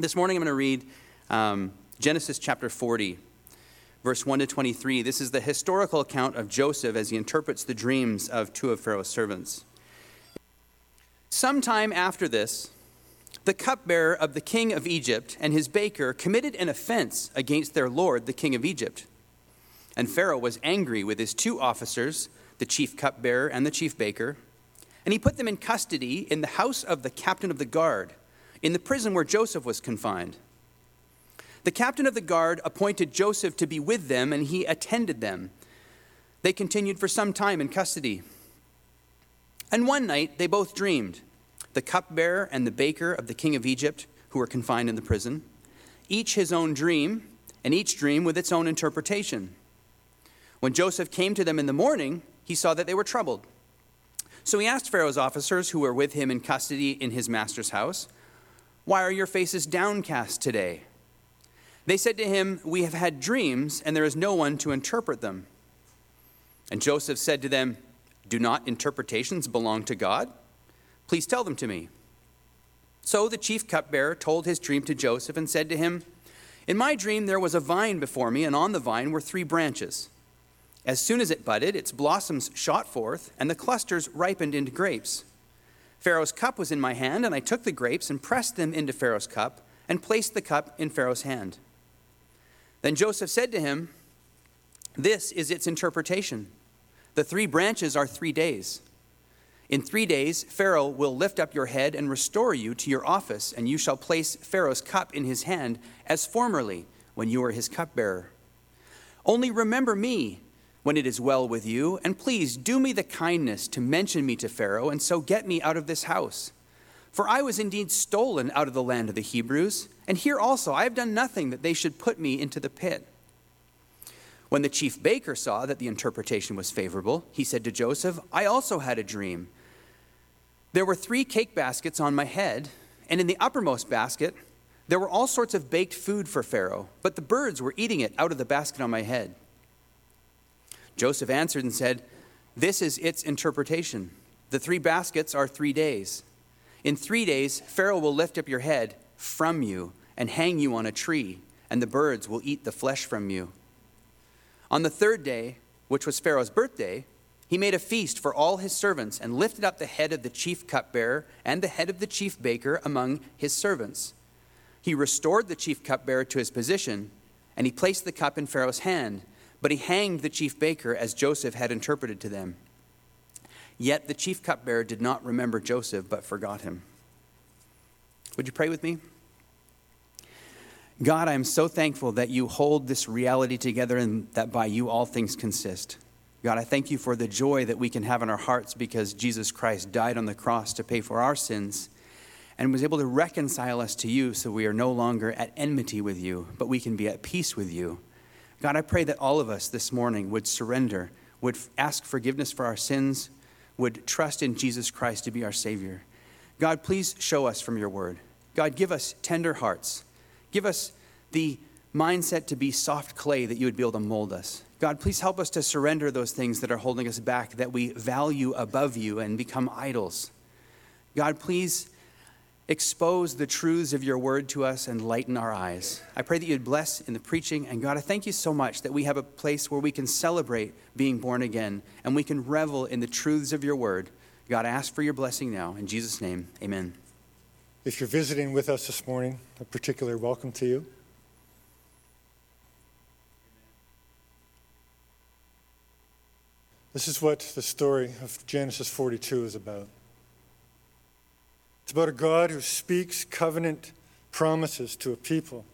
This morning I'm going to read um, Genesis chapter 40, verse 1 to 23. This is the historical account of Joseph as he interprets the dreams of two of Pharaoh's servants. Sometime after this, the cupbearer of the king of Egypt and his baker committed an offense against their lord, the king of Egypt. And Pharaoh was angry with his two officers, the chief cupbearer and the chief baker, and he put them in custody in the house of the captain of the guard, in the prison where Joseph was confined. The captain of the guard appointed Joseph to be with them, and he attended them. They continued for some time in custody. And one night they both dreamed the cupbearer and the baker of the king of Egypt, who were confined in the prison, each his own dream, and each dream with its own interpretation. When Joseph came to them in the morning, he saw that they were troubled. So he asked Pharaoh's officers who were with him in custody in his master's house, Why are your faces downcast today? They said to him, We have had dreams, and there is no one to interpret them. And Joseph said to them, Do not interpretations belong to God? Please tell them to me. So the chief cupbearer told his dream to Joseph and said to him, In my dream there was a vine before me, and on the vine were three branches. As soon as it budded, its blossoms shot forth, and the clusters ripened into grapes. Pharaoh's cup was in my hand, and I took the grapes and pressed them into Pharaoh's cup, and placed the cup in Pharaoh's hand. Then Joseph said to him, This is its interpretation. The three branches are three days. In three days, Pharaoh will lift up your head and restore you to your office, and you shall place Pharaoh's cup in his hand as formerly when you were his cupbearer. Only remember me when it is well with you, and please do me the kindness to mention me to Pharaoh, and so get me out of this house. For I was indeed stolen out of the land of the Hebrews, and here also I have done nothing that they should put me into the pit. When the chief baker saw that the interpretation was favorable, he said to Joseph, I also had a dream. There were three cake baskets on my head, and in the uppermost basket, there were all sorts of baked food for Pharaoh, but the birds were eating it out of the basket on my head. Joseph answered and said, This is its interpretation. The three baskets are three days. In three days, Pharaoh will lift up your head from you and hang you on a tree, and the birds will eat the flesh from you. On the third day, which was Pharaoh's birthday, he made a feast for all his servants and lifted up the head of the chief cupbearer and the head of the chief baker among his servants. He restored the chief cupbearer to his position, and he placed the cup in Pharaoh's hand, but he hanged the chief baker as Joseph had interpreted to them. Yet the chief cupbearer did not remember Joseph, but forgot him. Would you pray with me? God, I am so thankful that you hold this reality together and that by you all things consist. God, I thank you for the joy that we can have in our hearts because Jesus Christ died on the cross to pay for our sins and was able to reconcile us to you so we are no longer at enmity with you, but we can be at peace with you. God, I pray that all of us this morning would surrender, would ask forgiveness for our sins, would trust in Jesus Christ to be our Savior. God, please show us from your word. God, give us tender hearts. Give us the mindset to be soft clay that you would be able to mold us. God, please help us to surrender those things that are holding us back, that we value above you and become idols. God, please expose the truths of your word to us and lighten our eyes. I pray that you'd bless in the preaching. And God, I thank you so much that we have a place where we can celebrate being born again and we can revel in the truths of your word. God, I ask for your blessing now. In Jesus' name, amen. If you're visiting with us this morning, a particular welcome to you. This is what the story of Genesis 42 is about. It's about a God who speaks covenant promises to a people,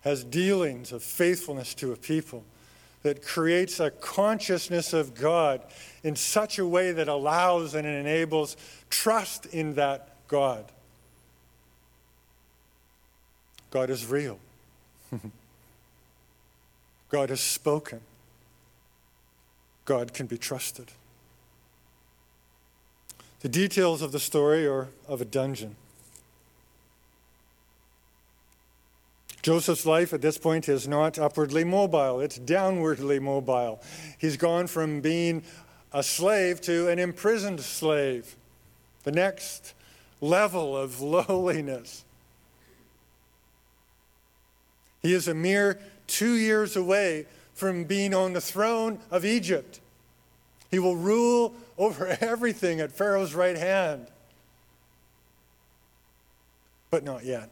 has dealings of faithfulness to a people, that creates a consciousness of God in such a way that allows and enables trust in that God. God is real. God has spoken. God can be trusted. The details of the story are of a dungeon. Joseph's life at this point is not upwardly mobile, it's downwardly mobile. He's gone from being a slave to an imprisoned slave, the next level of lowliness. He is a mere two years away from being on the throne of Egypt. He will rule over everything at Pharaoh's right hand. But not yet.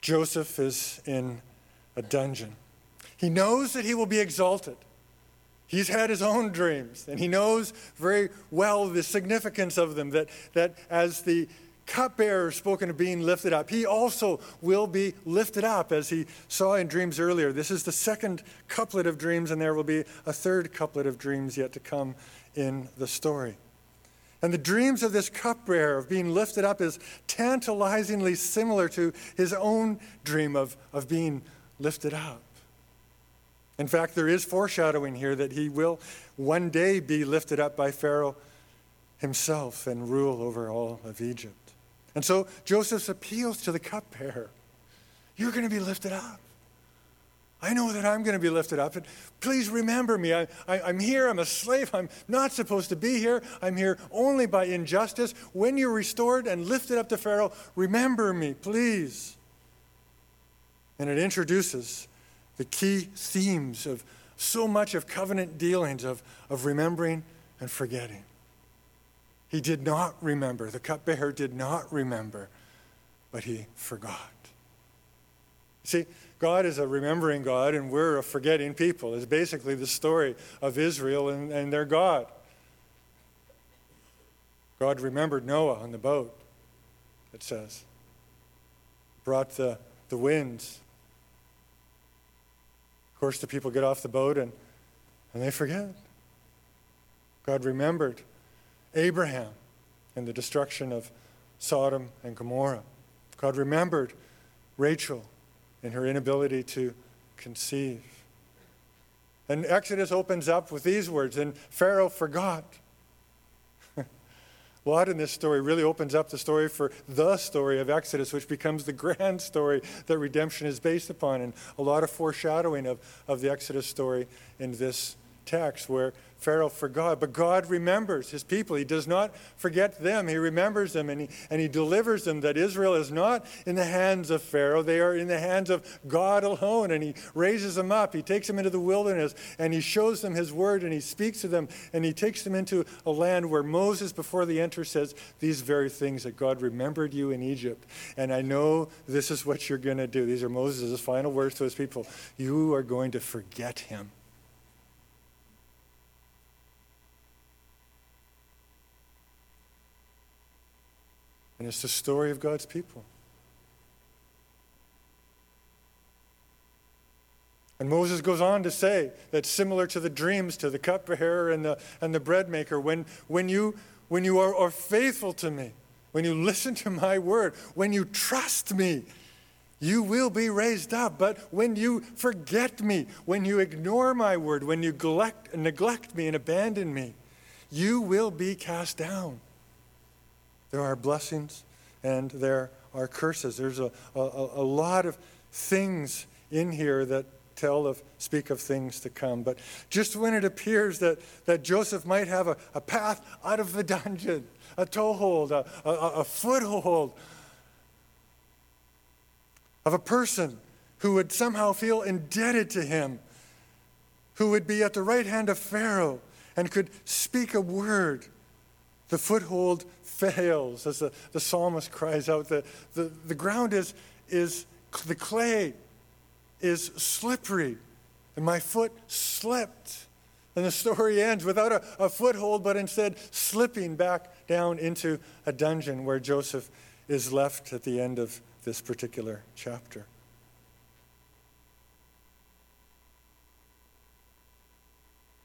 Joseph is in a dungeon. He knows that he will be exalted. He's had his own dreams, and he knows very well the significance of them. That, that as the cupbearer spoken of being lifted up, he also will be lifted up, as he saw in dreams earlier. This is the second couplet of dreams, and there will be a third couplet of dreams yet to come in the story. And the dreams of this cupbearer of being lifted up is tantalizingly similar to his own dream of, of being lifted up. In fact, there is foreshadowing here that he will one day be lifted up by Pharaoh himself and rule over all of Egypt. And so Joseph appeals to the cupbearer You're going to be lifted up. I know that I'm going to be lifted up. And please remember me. I, am here. I'm a slave. I'm not supposed to be here. I'm here only by injustice. When you're restored and lifted up to Pharaoh, remember me, please. And it introduces the key themes of so much of covenant dealings of, of remembering and forgetting. He did not remember. The cupbearer did not remember, but he forgot. See, God is a remembering God, and we're a forgetting people. It's basically the story of Israel and, and their God. God remembered Noah on the boat, it says. Brought the, the winds. Of course, the people get off the boat and, and they forget. God remembered Abraham and the destruction of Sodom and Gomorrah. God remembered Rachel in her inability to conceive. And Exodus opens up with these words, and Pharaoh forgot. a lot in this story really opens up the story for the story of Exodus, which becomes the grand story that redemption is based upon, and a lot of foreshadowing of, of the Exodus story in this text, where Pharaoh forgot, but God remembers his people. He does not forget them. He remembers them and he, and he delivers them that Israel is not in the hands of Pharaoh. They are in the hands of God alone. And he raises them up. He takes them into the wilderness and he shows them his word and he speaks to them and he takes them into a land where Moses, before they enter, says these very things that God remembered you in Egypt. And I know this is what you're going to do. These are Moses' final words to his people. You are going to forget him. And it's the story of God's people. And Moses goes on to say that similar to the dreams to the cupbearer and the, and the bread maker, when, when you, when you are, are faithful to me, when you listen to my word, when you trust me, you will be raised up. But when you forget me, when you ignore my word, when you neglect, neglect me and abandon me, you will be cast down. There are blessings and there are curses. There's a, a, a lot of things in here that tell of speak of things to come. But just when it appears that, that Joseph might have a, a path out of the dungeon, a toehold, a, a, a foothold of a person who would somehow feel indebted to him, who would be at the right hand of Pharaoh and could speak a word the foothold fails, as the, the psalmist cries out. The, the, the ground is, is, the clay is slippery, and my foot slipped. And the story ends without a, a foothold, but instead slipping back down into a dungeon where Joseph is left at the end of this particular chapter.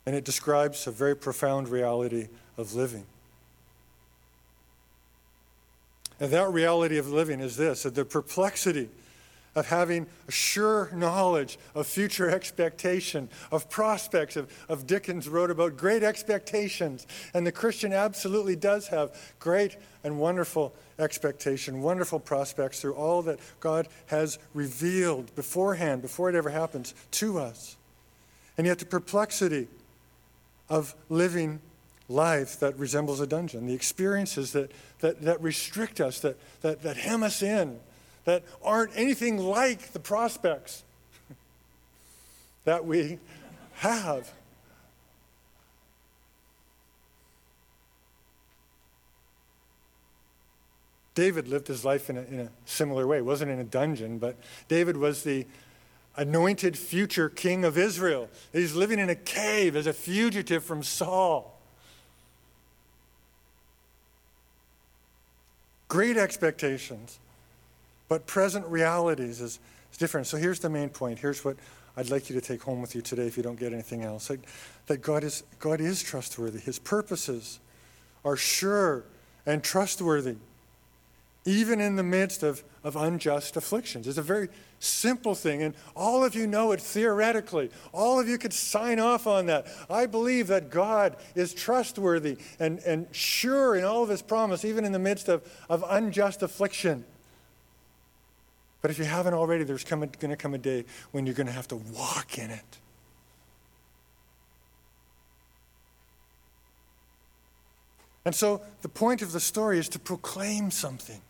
And it describes a very profound reality of living. And that reality of living is this the perplexity of having a sure knowledge of future expectation, of prospects, of, of Dickens wrote about great expectations. And the Christian absolutely does have great and wonderful expectation, wonderful prospects through all that God has revealed beforehand, before it ever happens, to us. And yet the perplexity of living life that resembles a dungeon, the experiences that, that, that restrict us, that, that, that hem us in, that aren't anything like the prospects that we have. David lived his life in a, in a similar way. He wasn't in a dungeon, but David was the anointed future king of Israel. He's living in a cave as a fugitive from Saul. Great expectations, but present realities is, is different. So here's the main point. Here's what I'd like you to take home with you today if you don't get anything else. That, that God, is, God is trustworthy. His purposes are sure and trustworthy even in the midst of, of unjust afflictions. It's a very simple thing, and all of you know it theoretically. All of you could sign off on that. I believe that God is trustworthy and, and sure in all of his promise, even in the midst of, of unjust affliction. But if you haven't already, there's going to come a day when you're going to have to walk in it. And so the point of the story is to proclaim something.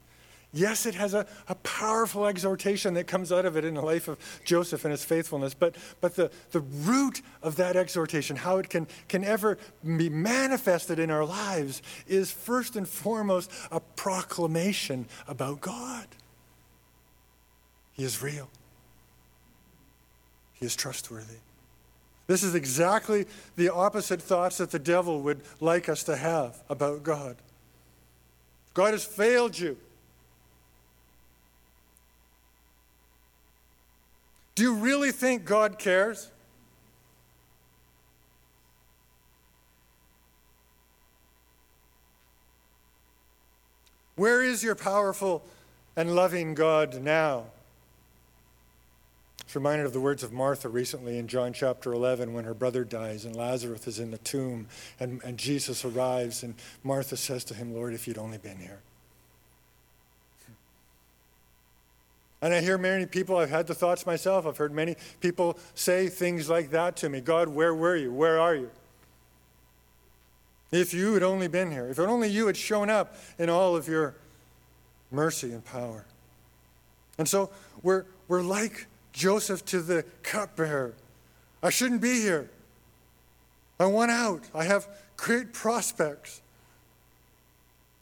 Yes, it has a, a powerful exhortation that comes out of it in the life of Joseph and his faithfulness, but, but the, the root of that exhortation, how it can, can ever be manifested in our lives, is first and foremost a proclamation about God. He is real, He is trustworthy. This is exactly the opposite thoughts that the devil would like us to have about God. God has failed you. Do you really think God cares? Where is your powerful and loving God now? It's reminded of the words of Martha recently in John chapter 11 when her brother dies and Lazarus is in the tomb and, and Jesus arrives and Martha says to him, Lord, if you'd only been here. And I hear many people, I've had the thoughts myself, I've heard many people say things like that to me God, where were you? Where are you? If you had only been here, if only you had shown up in all of your mercy and power. And so we're, we're like Joseph to the cupbearer. I shouldn't be here. I want out. I have great prospects.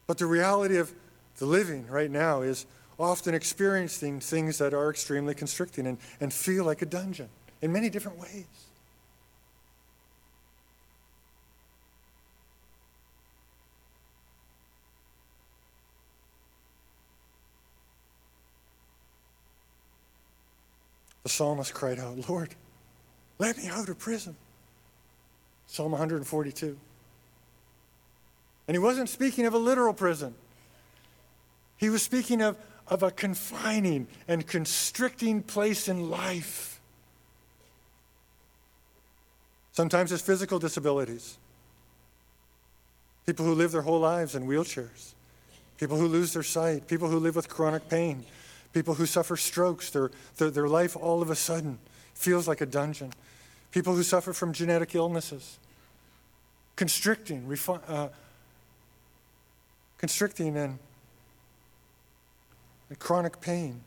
But the reality of the living right now is often experiencing things that are extremely constricting and, and feel like a dungeon in many different ways. The psalmist cried out, Lord, let me out of prison. Psalm 142. And he wasn't speaking of a literal prison. He was speaking of of a confining and constricting place in life. Sometimes it's physical disabilities. People who live their whole lives in wheelchairs. People who lose their sight. People who live with chronic pain. People who suffer strokes. Their, their, their life all of a sudden feels like a dungeon. People who suffer from genetic illnesses. Constricting, refi- uh, constricting and and chronic pain.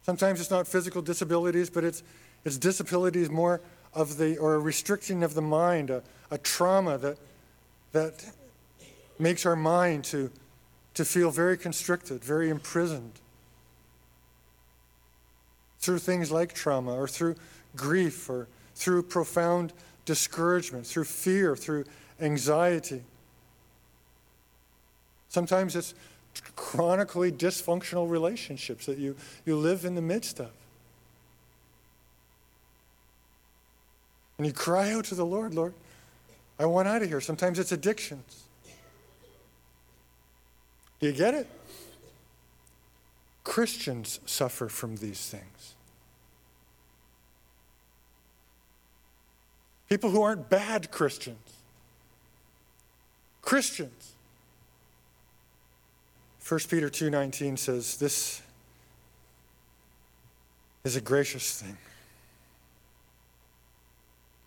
Sometimes it's not physical disabilities, but it's, it's disabilities more of the, or a restriction of the mind, a, a trauma that, that makes our mind to, to feel very constricted, very imprisoned. Through things like trauma, or through grief, or through profound discouragement, through fear, through anxiety. Sometimes it's chronically dysfunctional relationships that you, you live in the midst of. And you cry out to the Lord, Lord, I want out of here. Sometimes it's addictions. Do you get it? Christians suffer from these things. People who aren't bad Christians. Christians 1 Peter 2:19 says this is a gracious thing.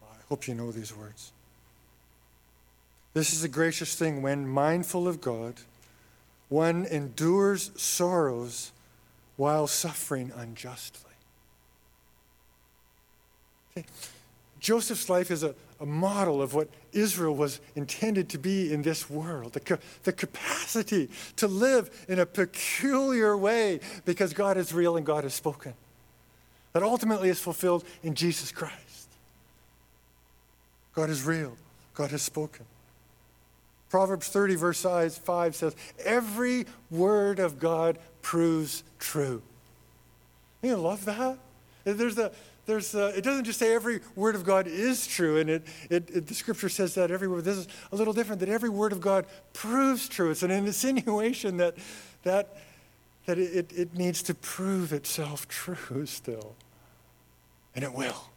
I hope you know these words. This is a gracious thing when mindful of God, one endures sorrows while suffering unjustly. Joseph's life is a, a model of what Israel was intended to be in this world the, the capacity to live in a peculiar way because God is real and God has spoken. That ultimately is fulfilled in Jesus Christ. God is real, God has spoken. Proverbs 30, verse 5 says, Every word of God proves true. You love that? There's a, there's a, it doesn't just say every word of God is true, and it, it, it, the scripture says that every word. This is a little different, that every word of God proves true. It's an insinuation that, that, that it, it needs to prove itself true still. And it will.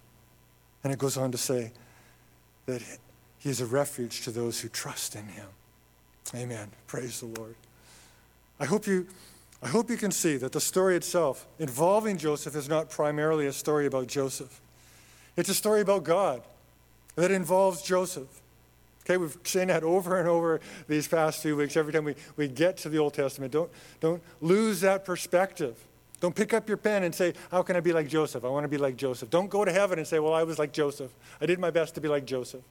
And it goes on to say that he is a refuge to those who trust in him. Amen. Praise the Lord. I hope you, I hope you can see that the story itself involving Joseph is not primarily a story about Joseph. It's a story about God that involves Joseph. Okay, we've seen that over and over these past few weeks. Every time we, we get to the Old Testament, don't, don't lose that perspective. Don't pick up your pen and say, How can I be like Joseph? I want to be like Joseph. Don't go to heaven and say, Well, I was like Joseph. I did my best to be like Joseph.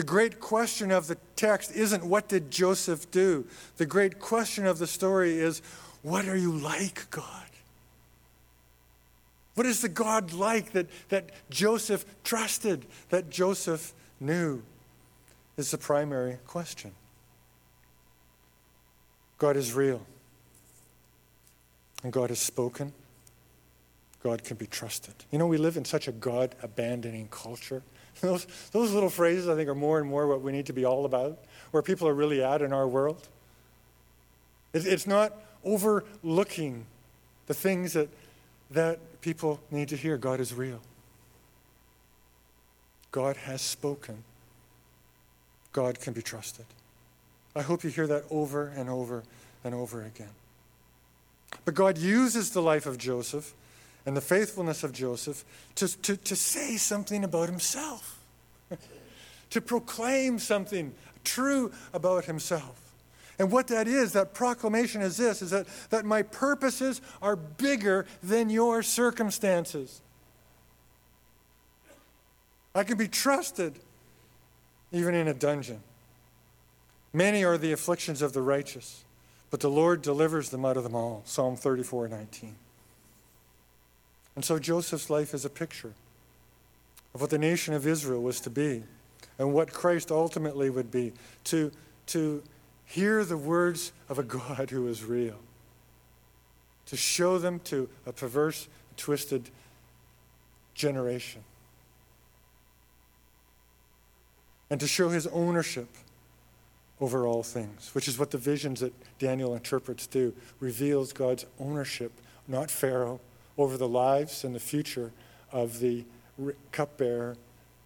The great question of the text isn't what did Joseph do? The great question of the story is what are you like, God? What is the God like that, that Joseph trusted, that Joseph knew? Is the primary question. God is real. And God has spoken. God can be trusted. You know, we live in such a God abandoning culture. Those, those little phrases, I think, are more and more what we need to be all about, where people are really at in our world. It's, it's not overlooking the things that, that people need to hear. God is real. God has spoken. God can be trusted. I hope you hear that over and over and over again. But God uses the life of Joseph and the faithfulness of Joseph to, to, to say something about himself, to proclaim something true about himself. And what that is, that proclamation is this, is that, that my purposes are bigger than your circumstances. I can be trusted even in a dungeon. Many are the afflictions of the righteous, but the Lord delivers them out of them all. Psalm 34 19. And so Joseph's life is a picture of what the nation of Israel was to be and what Christ ultimately would be to, to hear the words of a God who is real, to show them to a perverse, twisted generation, and to show his ownership over all things, which is what the visions that Daniel interprets do, reveals God's ownership, not Pharaoh, over the lives and the future of the cupbearer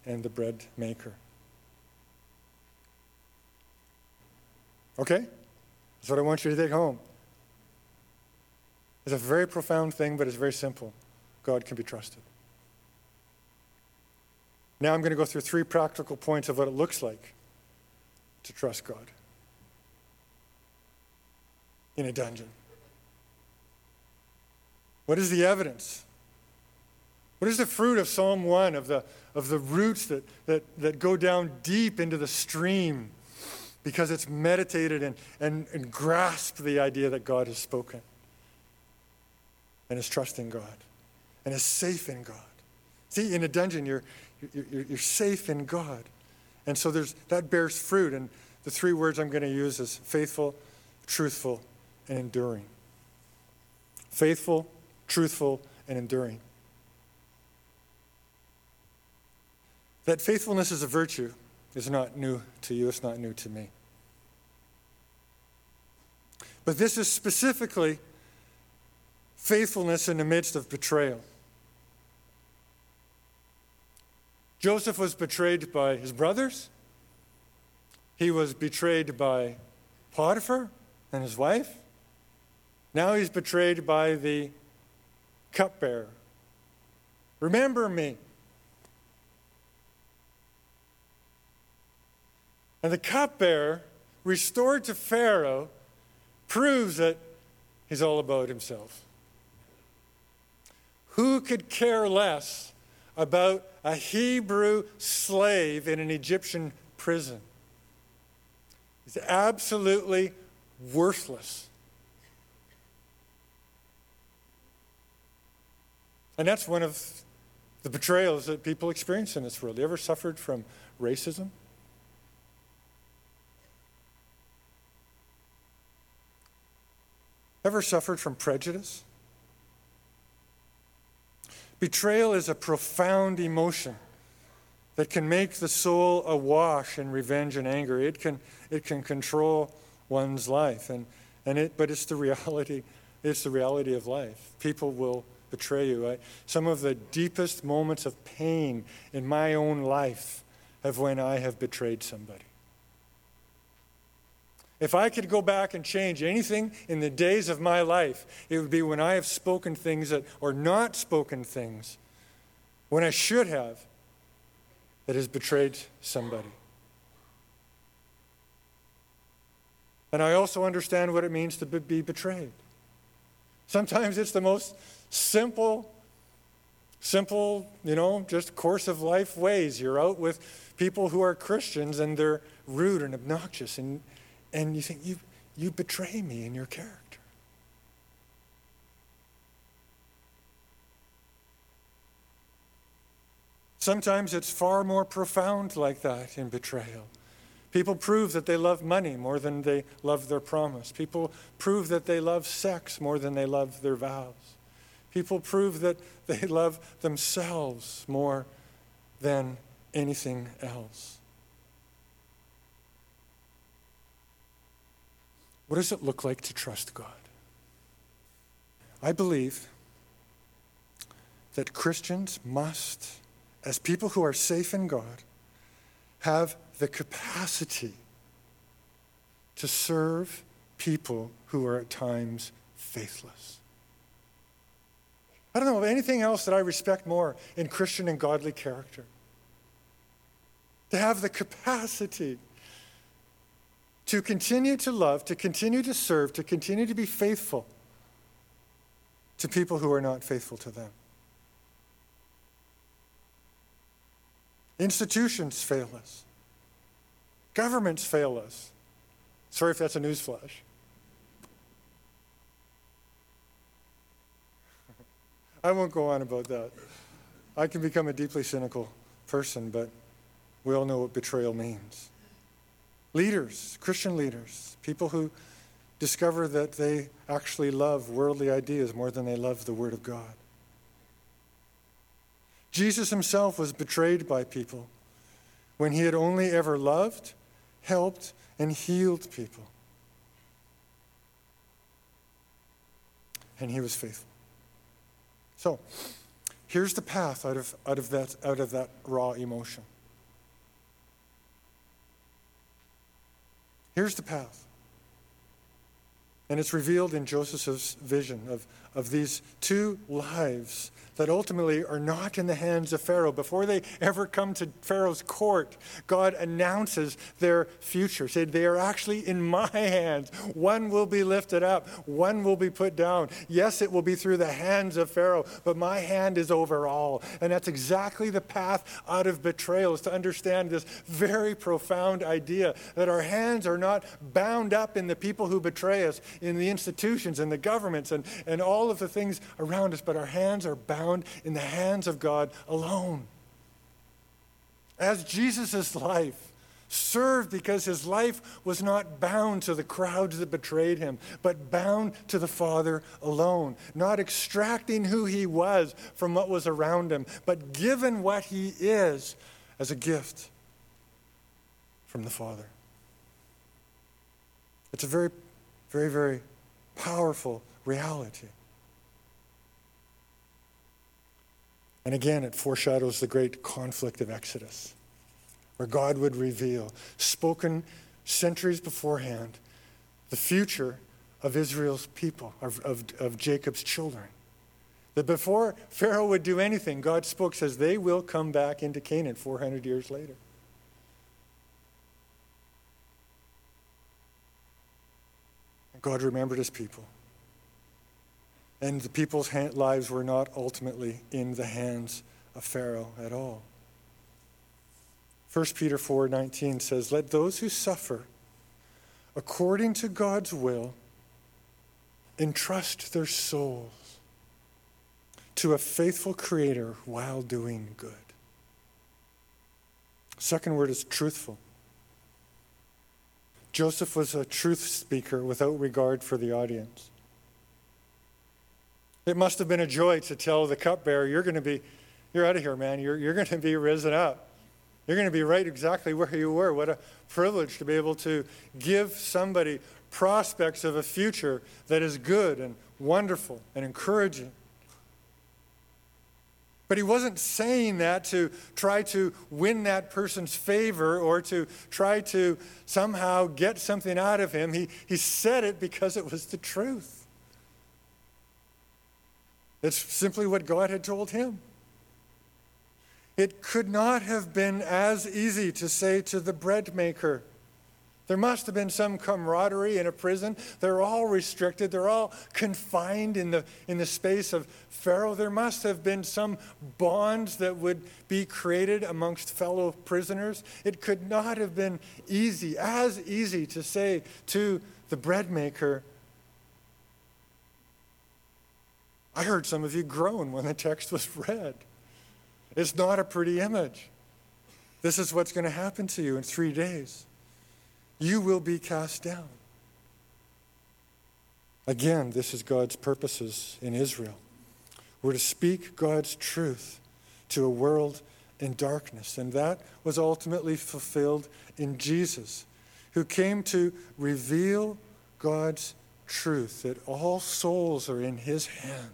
and the bread maker. Okay? That's what I want you to take home. It's a very profound thing, but it's very simple. God can be trusted. Now I'm going to go through three practical points of what it looks like to trust God in a dungeon. What is the evidence? What is the fruit of Psalm 1 of the, of the roots that, that, that go down deep into the stream because it's meditated and, and, and grasped the idea that God has spoken and is trusting God and is safe in God? See, in a dungeon, you're, you're, you're safe in God. And so there's, that bears fruit. And the three words I'm going to use is faithful, truthful, and enduring. Faithful, truthful, and enduring. That faithfulness is a virtue is not new to you, it's not new to me. But this is specifically faithfulness in the midst of betrayal. Joseph was betrayed by his brothers. He was betrayed by Potiphar and his wife. Now he's betrayed by the cupbearer. Remember me. And the cupbearer, restored to Pharaoh, proves that he's all about himself. Who could care less about a Hebrew slave in an Egyptian prison? He's absolutely worthless. And that's one of the betrayals that people experience in this world. You ever suffered from racism? Ever suffered from prejudice? Betrayal is a profound emotion that can make the soul awash in revenge and anger. It can, it can control one's life. And, and it, but it's the reality, it's the reality of life. People will betray you. I, some of the deepest moments of pain in my own life have when I have betrayed somebody. If I could go back and change anything in the days of my life, it would be when I have spoken things that, or not spoken things, when I should have, that has betrayed somebody. And I also understand what it means to be betrayed. Sometimes it's the most simple, simple, you know, just course of life ways. You're out with people who are Christians and they're rude and obnoxious, and, and you think, you, you betray me in your character. Sometimes it's far more profound like that in betrayal. People prove that they love money more than they love their promise. People prove that they love sex more than they love their vows. People prove that they love themselves more than anything else. What does it look like to trust God? I believe that Christians must as people who are safe in God, have the capacity to serve people who are at times faithless. I don't know of anything else that I respect more in Christian and godly character. To have the capacity to continue to love, to continue to serve, to continue to be faithful to people who are not faithful to them. Institutions fail us. Governments fail us. Sorry if that's a newsflash. I won't go on about that. I can become a deeply cynical person, but we all know what betrayal means. Leaders, Christian leaders, people who discover that they actually love worldly ideas more than they love the Word of God. Jesus himself was betrayed by people when he had only ever loved, helped, and healed people. And he was faithful. So, here's the path out of, out of, that, out of that raw emotion. Here's the path. And it's revealed in Joseph's vision of, of these two lives that ultimately are not in the hands of Pharaoh. Before they ever come to Pharaoh's court, God announces their future. Say, they are actually in my hands. One will be lifted up, one will be put down. Yes, it will be through the hands of Pharaoh, but my hand is over all. And that's exactly the path out of betrayal, is to understand this very profound idea that our hands are not bound up in the people who betray us, in the institutions and the governments and, and all of the things around us, but our hands are bound found in the hands of God alone. As Jesus' life served because his life was not bound to the crowds that betrayed him, but bound to the Father alone, not extracting who he was from what was around him, but given what he is as a gift from the Father. It's a very, very, very powerful reality. And again, it foreshadows the great conflict of Exodus, where God would reveal, spoken centuries beforehand, the future of Israel's people, of, of, of Jacob's children. That before Pharaoh would do anything, God spoke, says, they will come back into Canaan 400 years later. God remembered his people. And the people's lives were not ultimately in the hands of Pharaoh at all. 1 Peter 4:19 says, "Let those who suffer according to God's will entrust their souls to a faithful creator while doing good." Second word is truthful. Joseph was a truth speaker without regard for the audience. It must have been a joy to tell the cupbearer, You're going to be, you're out of here, man. You're, you're going to be risen up. You're going to be right exactly where you were. What a privilege to be able to give somebody prospects of a future that is good and wonderful and encouraging. But he wasn't saying that to try to win that person's favor or to try to somehow get something out of him. He, he said it because it was the truth. It's simply what God had told him. It could not have been as easy to say to the bread maker, there must have been some camaraderie in a prison. They're all restricted. They're all confined in the, in the space of Pharaoh. There must have been some bonds that would be created amongst fellow prisoners. It could not have been easy, as easy to say to the bread maker, I heard some of you groan when the text was read. It's not a pretty image. This is what's going to happen to you in three days you will be cast down. Again, this is God's purposes in Israel. We're to speak God's truth to a world in darkness. And that was ultimately fulfilled in Jesus, who came to reveal God's truth, that all souls are in his hands,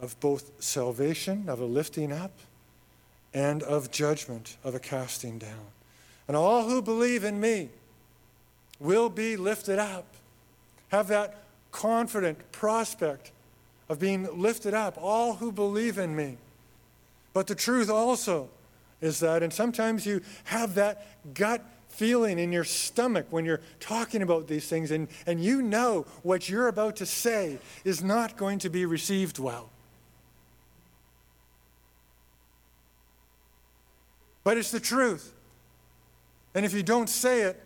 of both salvation, of a lifting up, and of judgment, of a casting down. And all who believe in me will be lifted up. Have that confident prospect of being lifted up. All who believe in me. But the truth also is that, and sometimes you have that gut feeling in your stomach when you're talking about these things, and, and you know what you're about to say is not going to be received well. But it's the truth. And if you don't say it,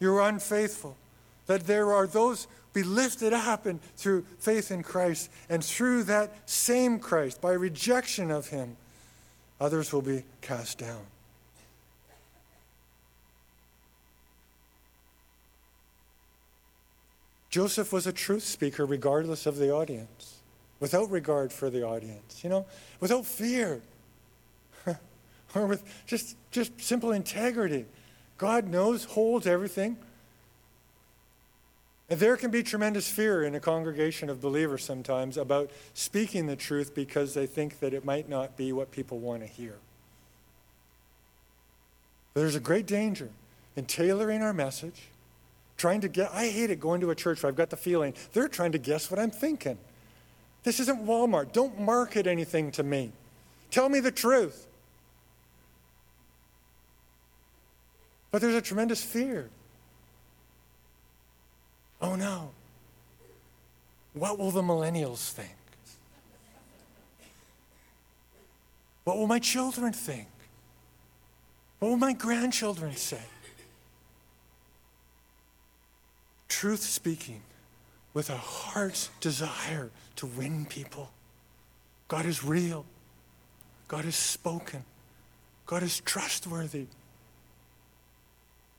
you're unfaithful. That there are those be lifted up and through faith in Christ, and through that same Christ, by rejection of him, others will be cast down. Joseph was a truth speaker regardless of the audience, without regard for the audience, you know, without fear, or with just, just simple integrity. God knows, holds everything. And there can be tremendous fear in a congregation of believers sometimes about speaking the truth because they think that it might not be what people want to hear. There's a great danger in tailoring our message, trying to get. I hate it going to a church where I've got the feeling they're trying to guess what I'm thinking. This isn't Walmart. Don't market anything to me. Tell me the truth. But there's a tremendous fear. Oh no. What will the millennials think? What will my children think? What will my grandchildren say? Truth speaking with a heart's desire to win people. God is real. God is spoken. God is trustworthy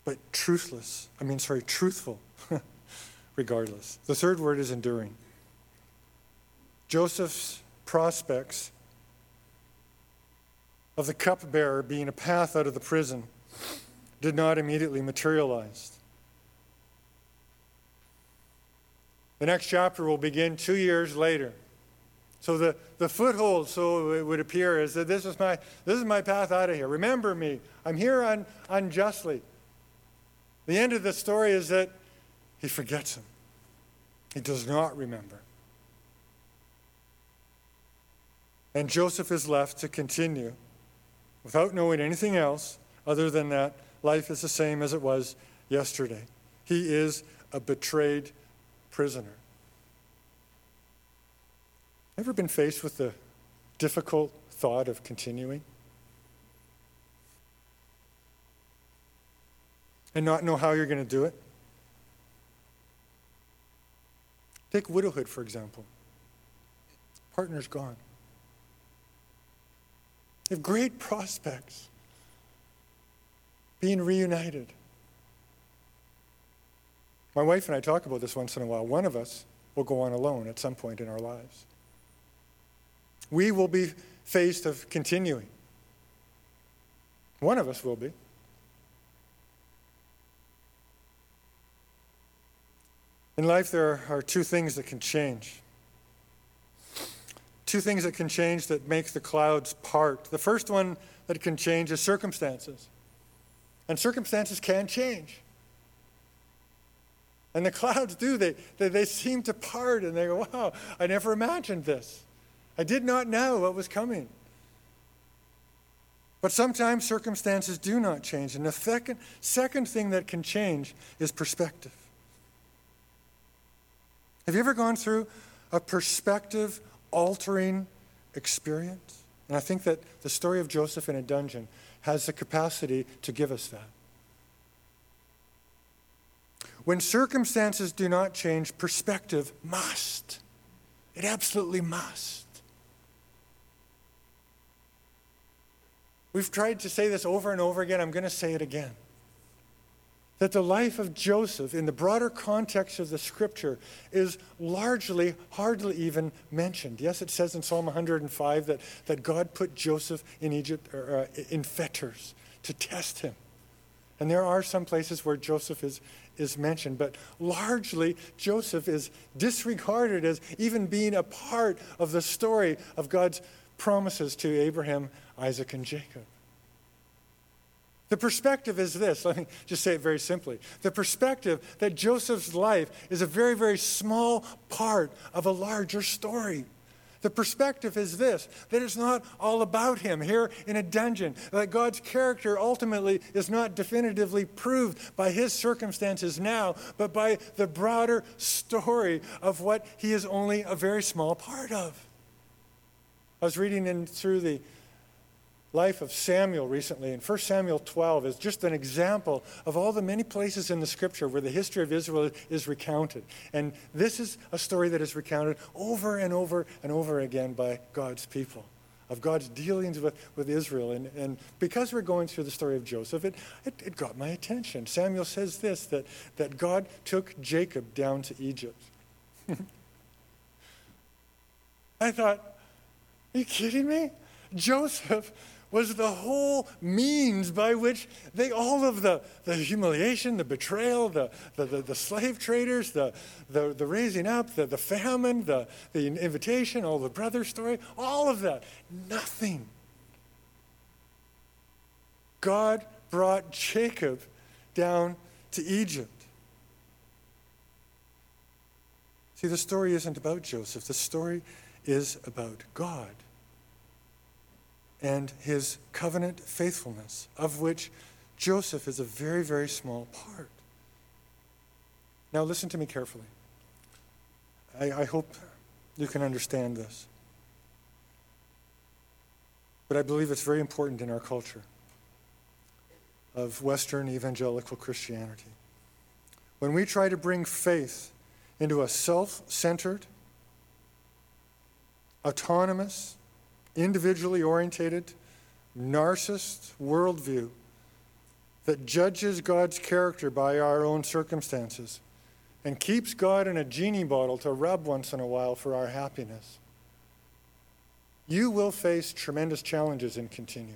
but truthless. I mean, sorry, truthful, regardless. The third word is enduring. Joseph's prospects of the cupbearer being a path out of the prison did not immediately materialize. The next chapter will begin two years later. So the, the foothold, so it would appear, is that this is my this is my path out of here. Remember me. I'm here un, unjustly. The end of the story is that he forgets him, he does not remember. And Joseph is left to continue without knowing anything else other than that life is the same as it was yesterday. He is a betrayed prisoner. Ever been faced with the difficult thought of continuing? And not know how you're going to do it? Take widowhood, for example. Partner's gone. You have great prospects being reunited. My wife and I talk about this once in a while. One of us will go on alone at some point in our lives. We will be faced of continuing. One of us will be. In life, there are two things that can change. Two things that can change that make the clouds part. The first one that can change is circumstances. And circumstances can change. And the clouds do. They, they, they seem to part and they go, wow, I never imagined this. I did not know what was coming. But sometimes circumstances do not change. And the second, second thing that can change is perspective. Have you ever gone through a perspective altering experience? And I think that the story of Joseph in a dungeon has the capacity to give us that. When circumstances do not change, perspective must. It absolutely must. We've tried to say this over and over again. I'm going to say it again that the life of Joseph, in the broader context of the scripture, is largely hardly even mentioned. Yes, it says in Psalm 105 that, that God put Joseph in Egypt or, uh, in fetters to test him. And there are some places where Joseph is, is mentioned, but largely Joseph is disregarded as even being a part of the story of God's promises to Abraham, Isaac, and Jacob. The perspective is this let me just say it very simply. The perspective that Joseph's life is a very, very small part of a larger story. The perspective is this that it's not all about him here in a dungeon, that God's character ultimately is not definitively proved by his circumstances now, but by the broader story of what he is only a very small part of. I was reading in through the life of Samuel recently, and 1 Samuel 12 is just an example of all the many places in the scripture where the history of Israel is recounted. And this is a story that is recounted over and over and over again by God's people, of God's dealings with, with Israel. And, and because we're going through the story of Joseph, it, it, it got my attention. Samuel says this that, that God took Jacob down to Egypt. I thought, are you kidding me? Joseph was the whole means by which they, all of the, the humiliation, the betrayal, the, the, the, the slave traders, the, the, the raising up, the, the famine, the, the invitation, all the brother story, all of that, nothing. God brought Jacob down to Egypt. See, the story isn't about Joseph, the story is about God and his covenant faithfulness, of which Joseph is a very, very small part. Now, listen to me carefully. I, I hope you can understand this. But I believe it's very important in our culture of Western evangelical Christianity. When we try to bring faith into a self centered, autonomous, individually orientated, narcissist worldview that judges God's character by our own circumstances and keeps God in a genie bottle to rub once in a while for our happiness. You will face tremendous challenges in continuing.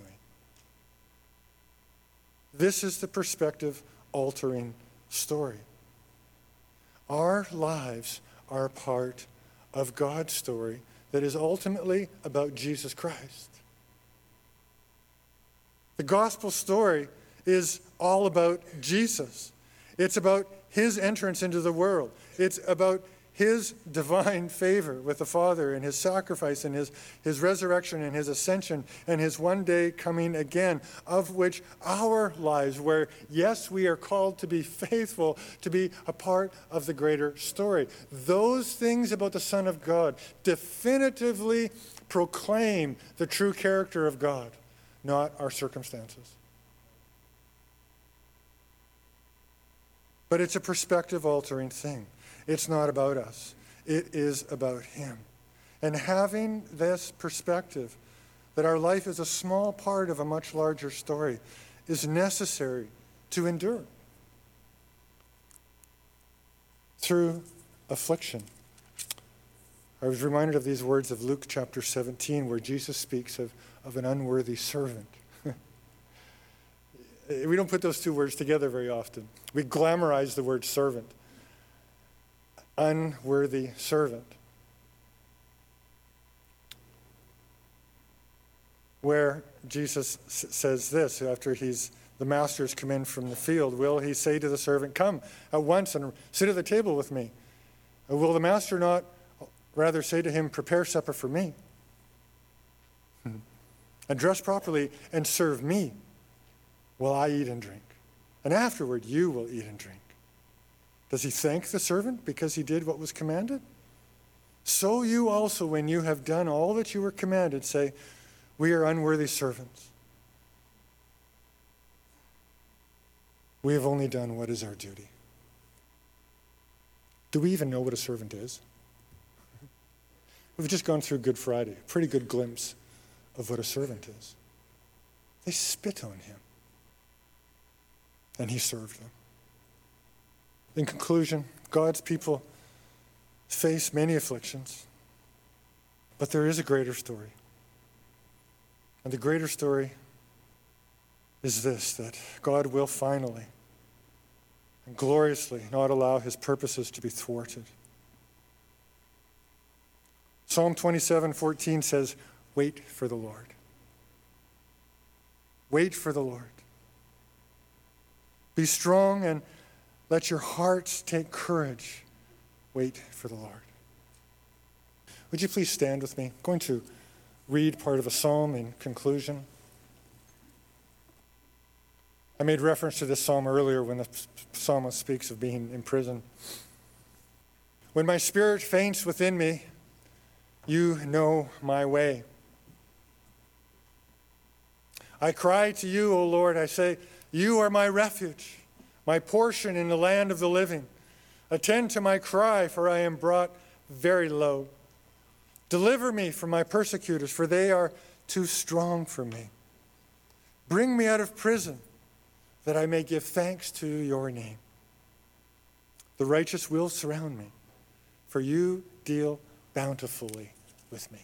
This is the perspective altering story. Our lives are part of God's story that is ultimately about Jesus Christ. The gospel story is all about Jesus. It's about his entrance into the world. It's about his divine favor with the Father and his sacrifice and his, his resurrection and his ascension and his one day coming again, of which our lives, where yes, we are called to be faithful, to be a part of the greater story. Those things about the Son of God definitively proclaim the true character of God, not our circumstances. But it's a perspective altering thing. It's not about us, it is about Him. And having this perspective that our life is a small part of a much larger story is necessary to endure through affliction. I was reminded of these words of Luke chapter 17, where Jesus speaks of, of an unworthy servant. we don't put those two words together very often. We glamorize the word servant unworthy servant. Where Jesus says this after he's the master's come in from the field, will he say to the servant, Come at once and sit at the table with me? Or will the master not rather say to him, Prepare supper for me? And dress properly and serve me while I eat and drink. And afterward, you will eat and drink. Does he thank the servant because he did what was commanded? So you also, when you have done all that you were commanded, say, We are unworthy servants. We have only done what is our duty. Do we even know what a servant is? We've just gone through Good Friday, a pretty good glimpse of what a servant is. They spit on him, and he served them. In conclusion, God's people face many afflictions, but there is a greater story. And the greater story is this that God will finally and gloriously not allow his purposes to be thwarted. Psalm 27:14 says, "Wait for the Lord." Wait for the Lord. Be strong and let your hearts take courage. Wait for the Lord. Would you please stand with me? I'm going to read part of a psalm in conclusion. I made reference to this psalm earlier when the psalmist speaks of being in prison. When my spirit faints within me, you know my way. I cry to you, O Lord. I say, You are my refuge my portion in the land of the living. Attend to my cry, for I am brought very low. Deliver me from my persecutors, for they are too strong for me. Bring me out of prison, that I may give thanks to your name. The righteous will surround me, for you deal bountifully with me.